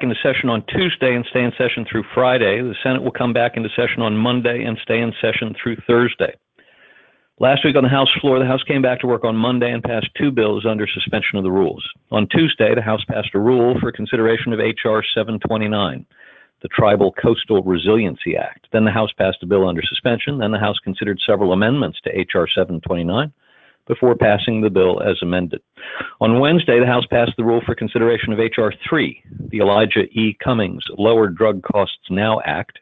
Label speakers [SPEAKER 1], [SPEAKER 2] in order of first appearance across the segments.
[SPEAKER 1] into session on Tuesday and stay in session through Friday. The Senate will come back into session on Monday and stay in session through Thursday. Last week on the House floor, the House came back to work on Monday and passed two bills under suspension of the rules. On Tuesday, the House passed a rule for consideration of H.R. 729, the Tribal Coastal Resiliency Act. Then the House passed a bill under suspension. Then the House considered several amendments to H.R. 729 before passing the bill as amended. On Wednesday, the House passed the rule for consideration of H.R. 3, the Elijah E. Cummings Lower Drug Costs Now Act,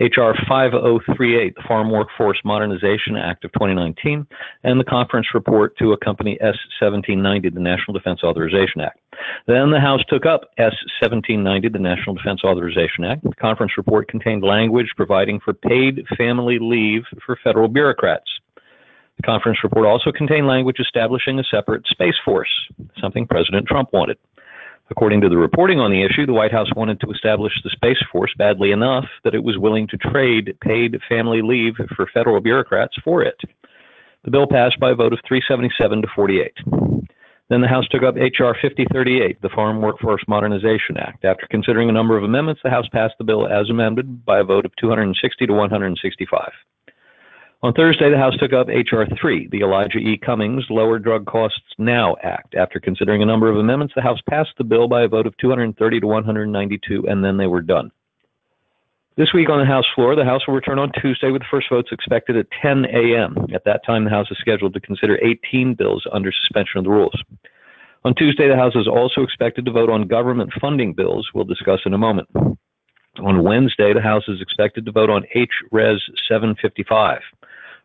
[SPEAKER 1] H.R. 5038, the Farm Workforce Modernization Act of 2019, and the conference report to accompany S 1790, the National Defense Authorization Act. Then the House took up S 1790, the National Defense Authorization Act. The conference report contained language providing for paid family leave for federal bureaucrats. The conference report also contained language establishing a separate Space Force, something President Trump wanted. According to the reporting on the issue, the White House wanted to establish the Space Force badly enough that it was willing to trade paid family leave for federal bureaucrats for it. The bill passed by a vote of 377 to 48. Then the House took up H.R. 5038, the Farm Workforce Modernization Act. After considering a number of amendments, the House passed the bill as amended by a vote of 260 to 165. On Thursday, the House took up H.R. 3, the Elijah E. Cummings Lower Drug Costs Now Act. After considering a number of amendments, the House passed the bill by a vote of 230 to 192, and then they were done. This week on the House floor, the House will return on Tuesday with the first votes expected at 10 a.m. At that time, the House is scheduled to consider 18 bills under suspension of the rules. On Tuesday, the House is also expected to vote on government funding bills we'll discuss in a moment. On Wednesday, the House is expected to vote on H. Res. 755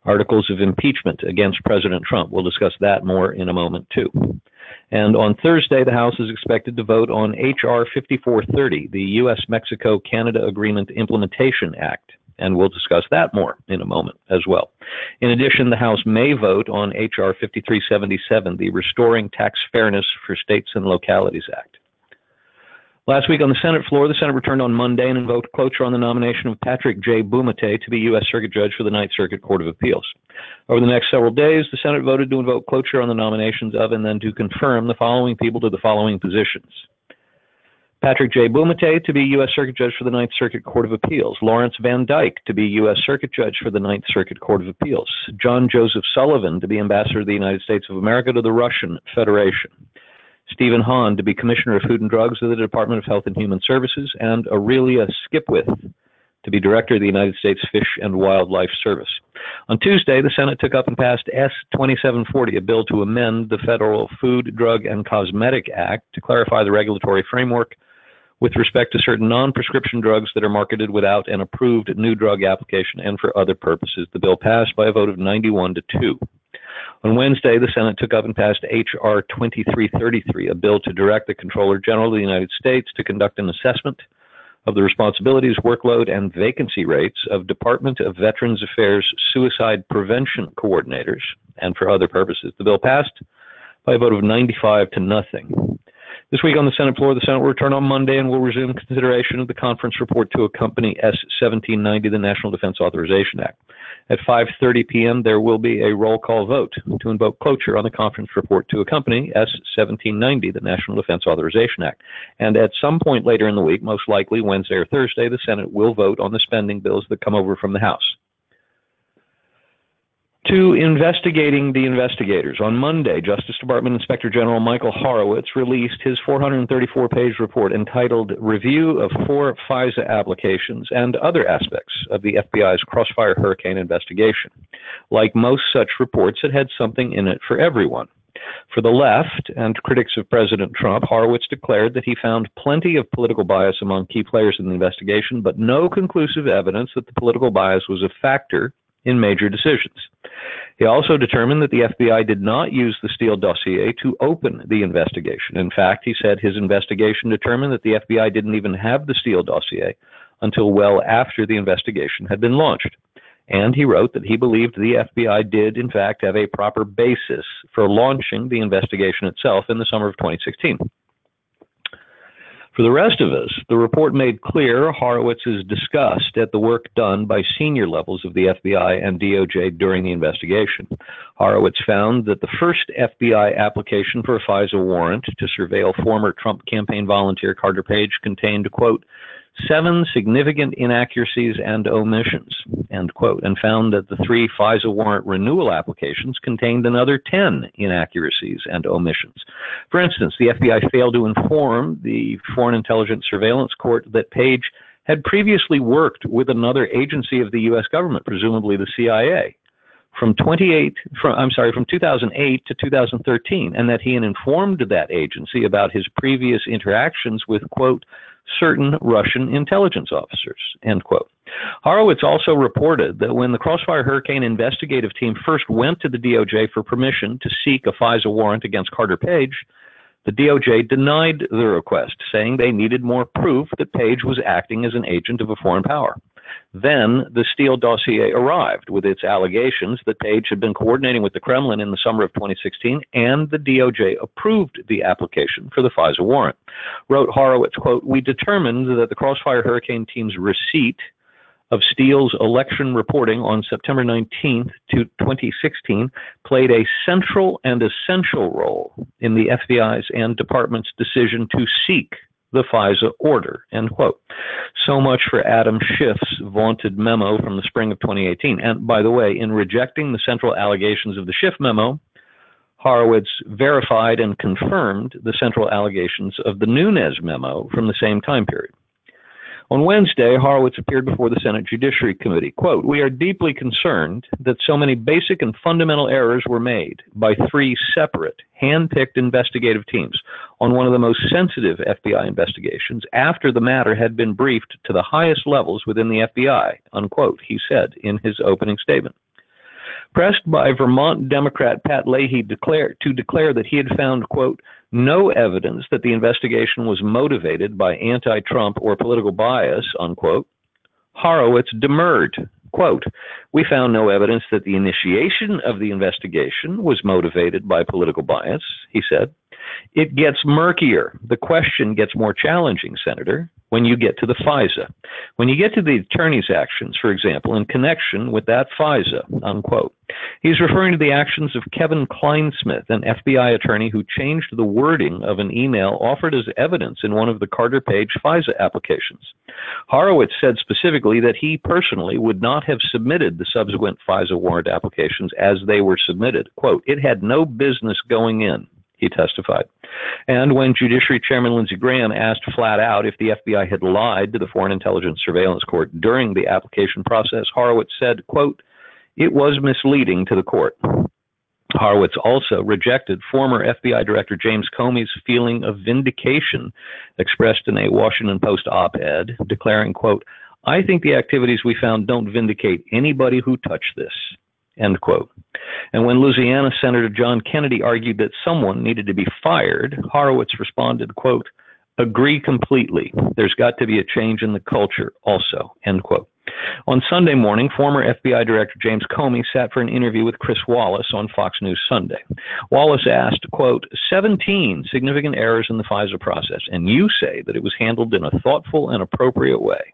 [SPEAKER 1] articles of impeachment against President Trump. We'll discuss that more in a moment, too. And on Thursday, the House is expected to vote on H.R. 5430, the U.S. Mexico Canada Agreement Implementation Act. And we'll discuss that more in a moment as well. In addition, the House may vote on H.R. 5377, the Restoring Tax Fairness for States and Localities Act. Last week on the Senate floor, the Senate returned on Monday and invoked cloture on the nomination of Patrick J. Bumatay to be U.S. Circuit Judge for the Ninth Circuit Court of Appeals. Over the next several days, the Senate voted to invoke cloture on the nominations of and then to confirm the following people to the following positions. Patrick J. Bumatay to be U.S. Circuit Judge for the Ninth Circuit Court of Appeals. Lawrence Van Dyke to be U.S. Circuit Judge for the Ninth Circuit Court of Appeals. John Joseph Sullivan to be Ambassador of the United States of America to the Russian Federation. Stephen Hahn to be Commissioner of Food and Drugs of the Department of Health and Human Services, and Aurelia Skipwith to be Director of the United States Fish and Wildlife Service. On Tuesday, the Senate took up and passed S 2740, a bill to amend the Federal Food, Drug, and Cosmetic Act to clarify the regulatory framework with respect to certain non prescription drugs that are marketed without an approved new drug application and for other purposes. The bill passed by a vote of 91 to 2. On Wednesday, the Senate took up and passed H.R. 2333, a bill to direct the Comptroller General of the United States to conduct an assessment of the responsibilities, workload, and vacancy rates of Department of Veterans Affairs suicide prevention coordinators and for other purposes. The bill passed by a vote of 95 to nothing. This week on the Senate floor, the Senate will return on Monday and will resume consideration of the conference report to accompany S 1790, the National Defense Authorization Act. At 5:30 p.m., there will be a roll call vote to invoke cloture on the conference report to accompany S 1790, the National Defense Authorization Act. And at some point later in the week, most likely Wednesday or Thursday, the Senate will vote on the spending bills that come over from the House to investigating the investigators. On Monday, Justice Department Inspector General Michael Horowitz released his 434 page report entitled Review of Four FISA Applications and Other Aspects of the FBI's Crossfire Hurricane Investigation. Like most such reports, it had something in it for everyone. For the left and critics of President Trump, Horowitz declared that he found plenty of political bias among key players in the investigation, but no conclusive evidence that the political bias was a factor in major decisions. He also determined that the FBI did not use the Steele dossier to open the investigation. In fact, he said his investigation determined that the FBI didn't even have the Steele dossier until well after the investigation had been launched. And he wrote that he believed the FBI did, in fact, have a proper basis for launching the investigation itself in the summer of 2016. For the rest of us, the report made clear Horowitz's disgust at the work done by senior levels of the FBI and DOJ during the investigation. Horowitz found that the first FBI application for a FISA warrant to surveil former Trump campaign volunteer Carter Page contained, quote, seven significant inaccuracies and omissions, end quote, and found that the three FISA warrant renewal applications contained another 10 inaccuracies and omissions. For instance, the FBI failed to inform the Foreign Intelligence Surveillance Court that Page had previously worked with another agency of the U.S. government, presumably the CIA, from 28 from I'm sorry from 2008 to 2013 and that he had informed that agency about his previous interactions with quote certain Russian intelligence officers, end quote. Horowitz also reported that when the Crossfire Hurricane investigative team first went to the DOJ for permission to seek a FISA warrant against Carter Page, the DOJ denied the request, saying they needed more proof that Page was acting as an agent of a foreign power. Then the Steele dossier arrived with its allegations that Page had been coordinating with the Kremlin in the summer of 2016, and the DOJ approved the application for the FISA warrant. Wrote Horowitz, quote, We determined that the Crossfire Hurricane team's receipt of Steele's election reporting on September 19, 2016, played a central and essential role in the FBI's and department's decision to seek the FISA order, end quote. So much for Adam Schiff's vaunted memo from the spring of 2018. And by the way, in rejecting the central allegations of the Schiff memo, Horowitz verified and confirmed the central allegations of the Nunes memo from the same time period. On Wednesday, Horowitz appeared before the Senate Judiciary Committee. Quote, We are deeply concerned that so many basic and fundamental errors were made by three separate, hand-picked investigative teams on one of the most sensitive FBI investigations after the matter had been briefed to the highest levels within the FBI, unquote, he said in his opening statement. Pressed by Vermont Democrat Pat Leahy declare, to declare that he had found, quote, no evidence that the investigation was motivated by anti Trump or political bias, unquote, Horowitz demurred. Quote, we found no evidence that the initiation of the investigation was motivated by political bias, he said. It gets murkier. The question gets more challenging, Senator when you get to the FISA. When you get to the attorney's actions, for example, in connection with that FISA, unquote, he's referring to the actions of Kevin Clinesmith, an FBI attorney who changed the wording of an email offered as evidence in one of the Carter Page FISA applications. Horowitz said specifically that he personally would not have submitted the subsequent FISA warrant applications as they were submitted. Quote, it had no business going in he testified. And when Judiciary Chairman Lindsey Graham asked flat out if the FBI had lied to the Foreign Intelligence Surveillance Court during the application process, Horowitz said, quote, it was misleading to the court. Horowitz also rejected former FBI Director James Comey's feeling of vindication expressed in a Washington Post op ed, declaring, quote, I think the activities we found don't vindicate anybody who touched this. End quote. And when Louisiana Senator John Kennedy argued that someone needed to be fired, Horowitz responded, quote, agree completely. There's got to be a change in the culture also, end quote. On Sunday morning, former FBI Director James Comey sat for an interview with Chris Wallace on Fox News Sunday. Wallace asked, quote, 17 significant errors in the FISA process, and you say that it was handled in a thoughtful and appropriate way.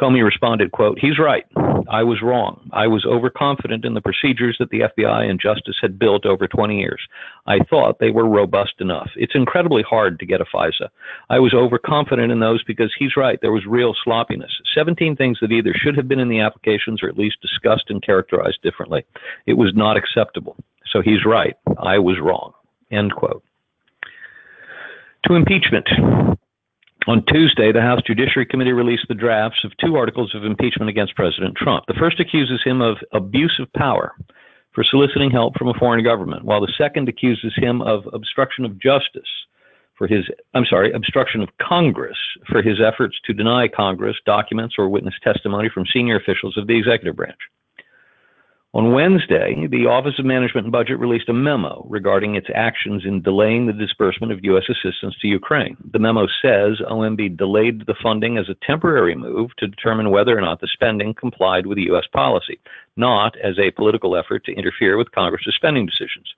[SPEAKER 1] Comey responded, quote, he's right. I was wrong. I was overconfident in the procedures that the FBI and justice had built over 20 years. I thought they were robust enough. It's incredibly hard to get a FISA. I was overconfident in those because he's right. There was real sloppiness. 17 things that either should have been in the applications or at least discussed and characterized differently. It was not acceptable. So he's right. I was wrong. End quote. To impeachment. On Tuesday, the House Judiciary Committee released the drafts of two articles of impeachment against President Trump. The first accuses him of abuse of power for soliciting help from a foreign government, while the second accuses him of obstruction of justice for his, I'm sorry, obstruction of Congress for his efforts to deny Congress documents or witness testimony from senior officials of the executive branch. On Wednesday, the Office of Management and Budget released a memo regarding its actions in delaying the disbursement of U.S. assistance to Ukraine. The memo says OMB delayed the funding as a temporary move to determine whether or not the spending complied with U.S. policy, not as a political effort to interfere with Congress's spending decisions.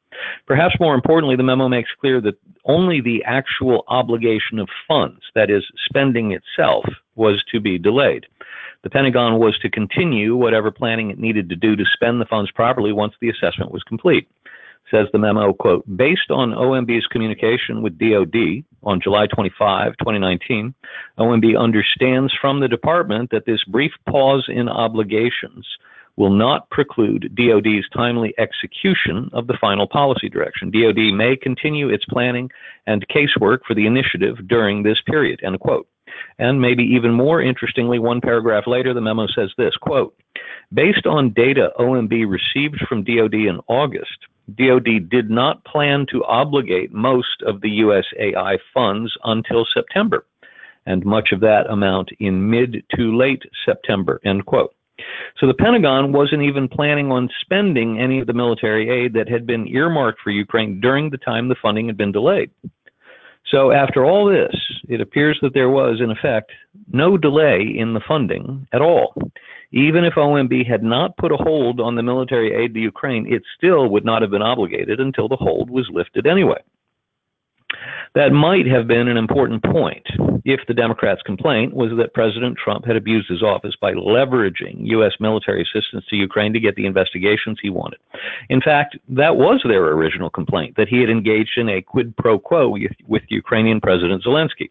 [SPEAKER 1] Perhaps more importantly, the memo makes clear that only the actual obligation of funds, that is, spending itself, was to be delayed. The Pentagon was to continue whatever planning it needed to do to spend the funds properly once the assessment was complete. Says the memo, quote, based on OMB's communication with DOD on July 25, 2019, OMB understands from the department that this brief pause in obligations will not preclude DOD's timely execution of the final policy direction. DOD may continue its planning and casework for the initiative during this period, end quote. And maybe even more interestingly, one paragraph later, the memo says this quote, based on data OMB received from DOD in August, DOD did not plan to obligate most of the USAI funds until September, and much of that amount in mid to late September, end quote. So the Pentagon wasn't even planning on spending any of the military aid that had been earmarked for Ukraine during the time the funding had been delayed. So, after all this, it appears that there was, in effect, no delay in the funding at all. Even if OMB had not put a hold on the military aid to Ukraine, it still would not have been obligated until the hold was lifted anyway. That might have been an important point if the Democrats' complaint was that President Trump had abused his office by leveraging U.S. military assistance to Ukraine to get the investigations he wanted. In fact, that was their original complaint, that he had engaged in a quid pro quo with, Ukrainian President Zelensky.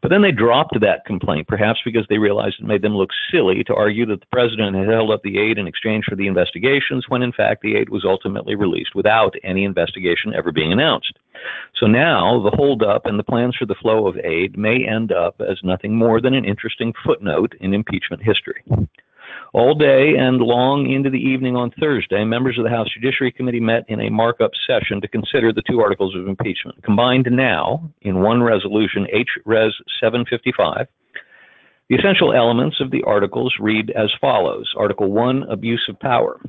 [SPEAKER 1] But then they dropped that complaint, perhaps because they realized it made them look silly to argue that the president had held up the aid in exchange for the investigations, when in fact the aid was ultimately released without any investigation ever being announced. So now the holdup and the plans for the flow of aid may end up as nothing more than an interesting footnote in impeachment history. All day and long into the evening on Thursday, members of the House Judiciary Committee met in a markup session to consider the two articles of impeachment. Combined now in one resolution, H. Res. 755, the essential elements of the articles read as follows Article 1 Abuse of Power.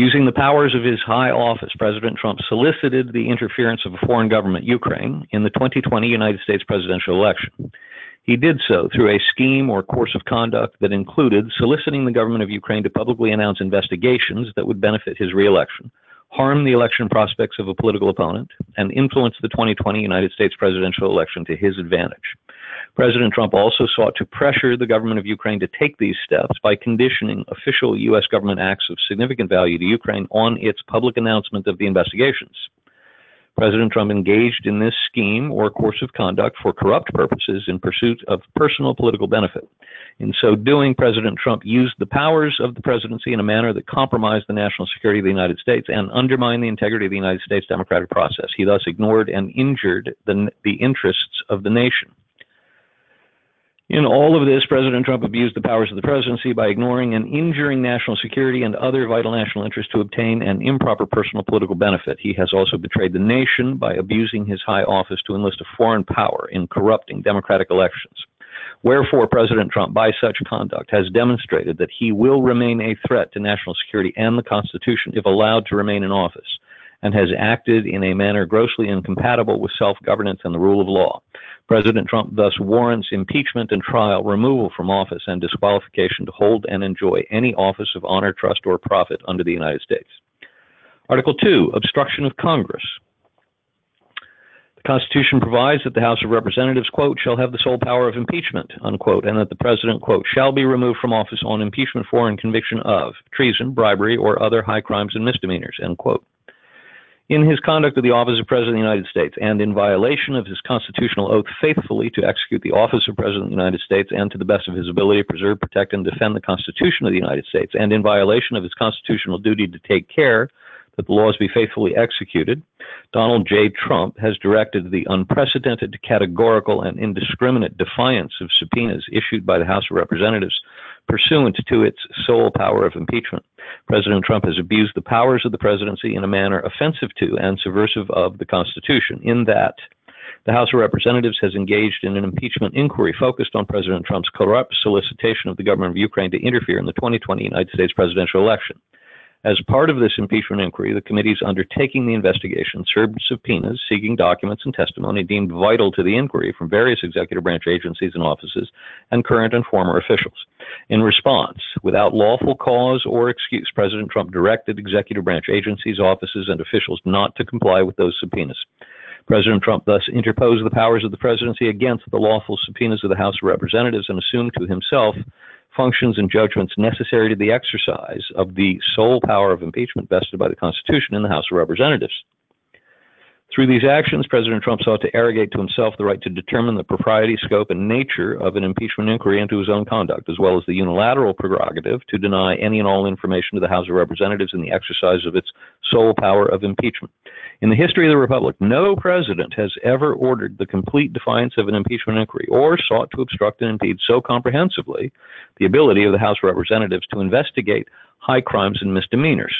[SPEAKER 1] Using the powers of his high office, President Trump solicited the interference of a foreign government, Ukraine, in the 2020 United States presidential election. He did so through a scheme or course of conduct that included soliciting the government of Ukraine to publicly announce investigations that would benefit his reelection, harm the election prospects of a political opponent, and influence the 2020 United States presidential election to his advantage. President Trump also sought to pressure the government of Ukraine to take these steps by conditioning official U.S. government acts of significant value to Ukraine on its public announcement of the investigations. President Trump engaged in this scheme or course of conduct for corrupt purposes in pursuit of personal political benefit. In so doing, President Trump used the powers of the presidency in a manner that compromised the national security of the United States and undermined the integrity of the United States democratic process. He thus ignored and injured the, the interests of the nation. In all of this, President Trump abused the powers of the presidency by ignoring and injuring national security and other vital national interests to obtain an improper personal political benefit. He has also betrayed the nation by abusing his high office to enlist a foreign power in corrupting democratic elections. Wherefore, President Trump, by such conduct, has demonstrated that he will remain a threat to national security and the Constitution if allowed to remain in office and has acted in a manner grossly incompatible with self governance and the rule of law. President Trump thus warrants impeachment and trial, removal from office, and disqualification to hold and enjoy any office of honor, trust, or profit under the United States. Article 2 Obstruction of Congress. The Constitution provides that the House of Representatives, quote, shall have the sole power of impeachment, unquote, and that the President, quote, shall be removed from office on impeachment for and conviction of treason, bribery, or other high crimes and misdemeanors, end quote in his conduct of the office of President of the United States and in violation of his constitutional oath faithfully to execute the office of President of the United States and to the best of his ability preserve, protect, and defend the Constitution of the United States and in violation of his constitutional duty to take care that the laws be faithfully executed, Donald J. Trump has directed the unprecedented, categorical, and indiscriminate defiance of subpoenas issued by the House of Representatives pursuant to its sole power of impeachment. President Trump has abused the powers of the presidency in a manner offensive to and subversive of the Constitution, in that The House of Representatives has engaged in an impeachment inquiry focused on President Trump's corrupt solicitation of the government of Ukraine to interfere in the 2020 United States presidential election. As part of this impeachment inquiry, the committee is undertaking the investigation, served subpoenas seeking documents and testimony deemed vital to the inquiry from various executive branch agencies and offices and current and former officials. In response, without lawful cause or excuse, President Trump directed executive branch agencies, offices, and officials not to comply with those subpoenas. President Trump thus interposed the powers of the presidency against the lawful subpoenas of the House of Representatives and assumed to himself functions and judgments necessary to the exercise of the sole power of impeachment vested by the Constitution in the House of Representatives. Through these actions, President Trump sought to arrogate to himself the right to determine the propriety, scope, and nature of an impeachment inquiry into his own conduct, as well as the unilateral prerogative to deny any and all information to the House of Representatives in the exercise of its sole power of impeachment. In the history of the Republic, no president has ever ordered the complete defiance of an impeachment inquiry or sought to obstruct and impede so comprehensively the ability of the House of Representatives to investigate high crimes and misdemeanors.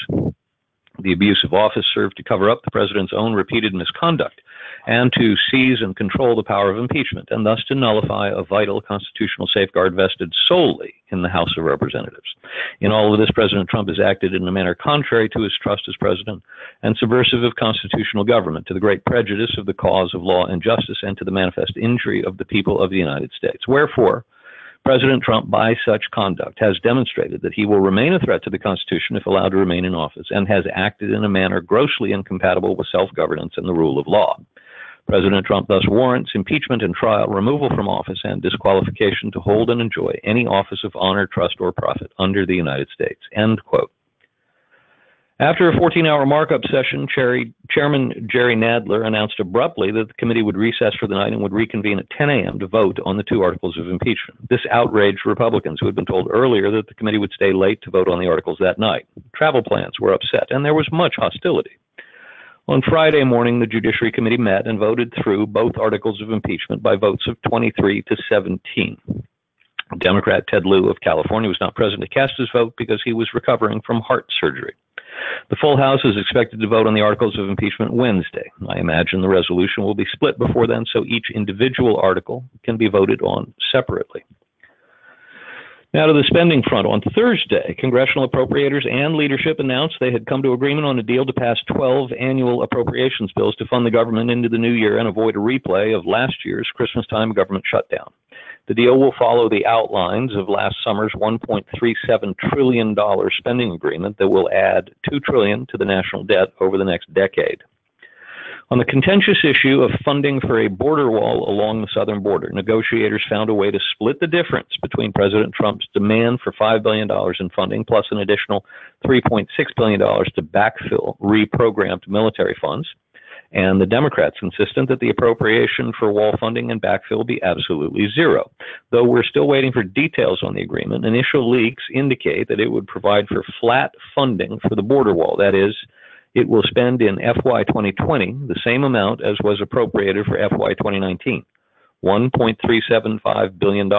[SPEAKER 1] The abuse of office served to cover up the president's own repeated misconduct and to seize and control the power of impeachment, and thus to nullify a vital constitutional safeguard vested solely in the House of Representatives. In all of this, President Trump has acted in a manner contrary to his trust as president and subversive of constitutional government, to the great prejudice of the cause of law and justice and to the manifest injury of the people of the United States. Wherefore, President Trump, by such conduct, has demonstrated that he will remain a threat to the Constitution if allowed to remain in office and has acted in a manner grossly incompatible with self governance and the rule of law. President Trump thus warrants impeachment and trial, removal from office, and disqualification to hold and enjoy any office of honor, trust, or profit under the United States. End quote. After a 14 hour markup session, Chairman Jerry Nadler announced abruptly that the committee would recess for the night and would reconvene at 10 a.m. to vote on the two articles of impeachment. This outraged Republicans who had been told earlier that the committee would stay late to vote on the articles that night. Travel plans were upset, and there was much hostility. On Friday morning, the Judiciary Committee met and voted through both articles of impeachment by votes of 23 to 17. Democrat Ted Lieu of California was not present to cast his vote because he was recovering from heart surgery. The full House is expected to vote on the articles of impeachment Wednesday. I imagine the resolution will be split before then, so each individual article can be voted on separately. Now to the spending front. On Thursday, congressional appropriators and leadership announced they had come to agreement on a deal to pass 12 annual appropriations bills to fund the government into the new year and avoid a replay of last year's Christmas time government shutdown. The deal will follow the outlines of last summer's $1.37 trillion spending agreement that will add 2 trillion to the national debt over the next decade. On the contentious issue of funding for a border wall along the southern border, negotiators found a way to split the difference between President Trump's demand for $5 billion in funding plus an additional $3.6 billion to backfill reprogrammed military funds. And the Democrats insistent that the appropriation for wall funding and backfill be absolutely zero. Though we're still waiting for details on the agreement, initial leaks indicate that it would provide for flat funding for the border wall. That is, it will spend in FY 2020 the same amount as was appropriated for FY 2019, $1.375 billion,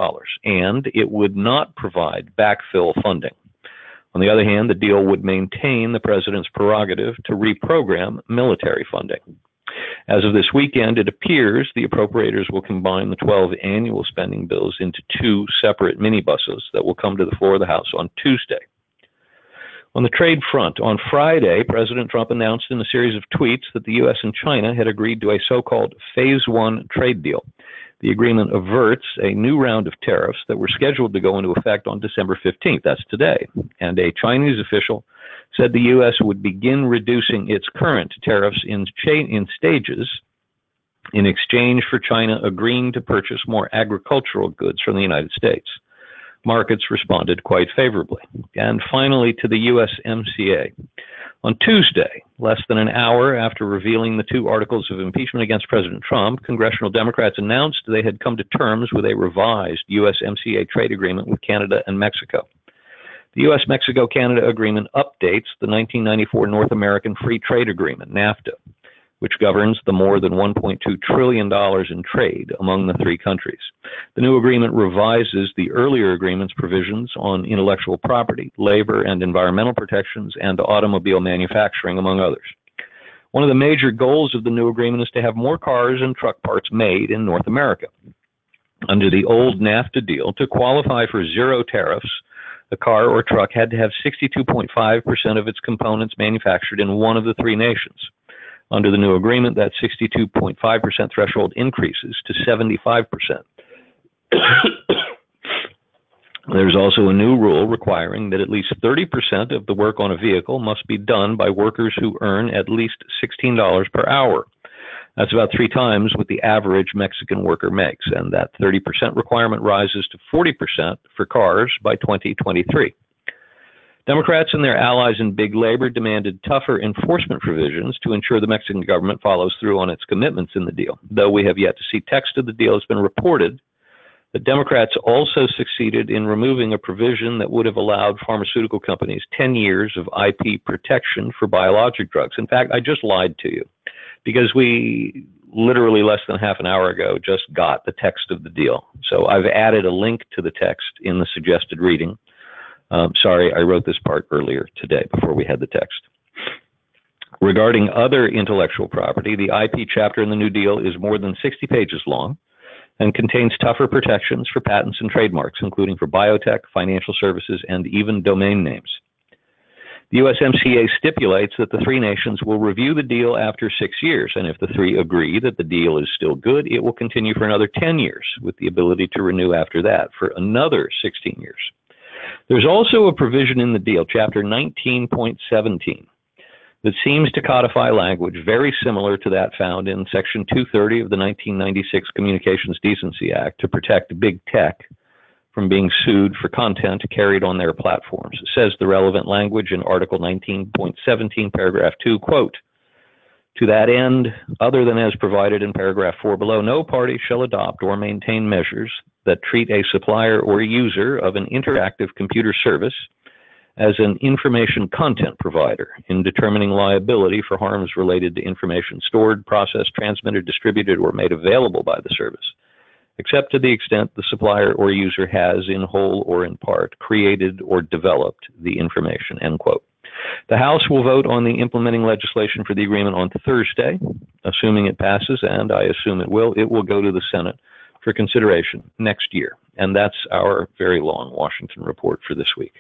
[SPEAKER 1] and it would not provide backfill funding. On the other hand, the deal would maintain the president's prerogative to reprogram military funding. As of this weekend, it appears the appropriators will combine the 12 annual spending bills into two separate minibuses that will come to the floor of the House on Tuesday. On the trade front, on Friday, President Trump announced in a series of tweets that the U.S. and China had agreed to a so called Phase One trade deal. The agreement averts a new round of tariffs that were scheduled to go into effect on December 15th. That's today. And a Chinese official said the U.S. would begin reducing its current tariffs in, cha- in stages in exchange for China agreeing to purchase more agricultural goods from the United States markets responded quite favorably. And finally, to the USMCA. On Tuesday, less than an hour after revealing the two articles of impeachment against President Trump, congressional Democrats announced they had come to terms with a revised USMCA trade agreement with Canada and Mexico. The U.S. Mexico Canada agreement updates the 1994 North American Free Trade Agreement, NAFTA which governs the more than $1.2 trillion in trade among the three countries. The new agreement revises the earlier agreement's provisions on intellectual property, labor and environmental protections, and automobile manufacturing, among others. One of the major goals of the new agreement is to have more cars and truck parts made in North America. Under the old NAFTA deal, to qualify for zero tariffs, a car or truck had to have 62.5% of its components manufactured in one of the three nations. Under the new agreement, that 62.5% threshold increases to 75%. There's also a new rule requiring that at least 30% of the work on a vehicle must be done by workers who earn at least $16 per hour. That's about three times what the average Mexican worker makes, and that 30% requirement rises to 40% for cars by 2023. Democrats and their allies in big labor demanded tougher enforcement provisions to ensure the Mexican government follows through on its commitments in the deal. Though we have yet to see text of the deal, it's been reported the Democrats also succeeded in removing a provision that would have allowed pharmaceutical companies 10 years of IP protection for biologic drugs. In fact, I just lied to you because we literally less than half an hour ago just got the text of the deal. So I've added a link to the text in the suggested reading. Um, sorry, I wrote this part earlier today before we had the text. Regarding other intellectual property, the IP chapter in the New Deal is more than 60 pages long and contains tougher protections for patents and trademarks, including for biotech, financial services, and even domain names. The USMCA stipulates that the three nations will review the deal after six years, and if the three agree that the deal is still good, it will continue for another 10 years, with the ability to renew after that for another 16 years. There's also a provision in the deal, Chapter 19.17, that seems to codify language very similar to that found in Section 230 of the 1996 Communications Decency Act to protect big tech from being sued for content carried on their platforms. It says the relevant language in Article 19.17, paragraph 2, quote, to that end, other than as provided in paragraph 4 below, no party shall adopt or maintain measures that treat a supplier or user of an interactive computer service as an information content provider in determining liability for harms related to information stored, processed, transmitted, distributed, or made available by the service except to the extent the supplier or user has, in whole or in part, created or developed the information, end quote. The House will vote on the implementing legislation for the agreement on Thursday. Assuming it passes, and I assume it will, it will go to the Senate for consideration next year. And that's our very long Washington report for this week.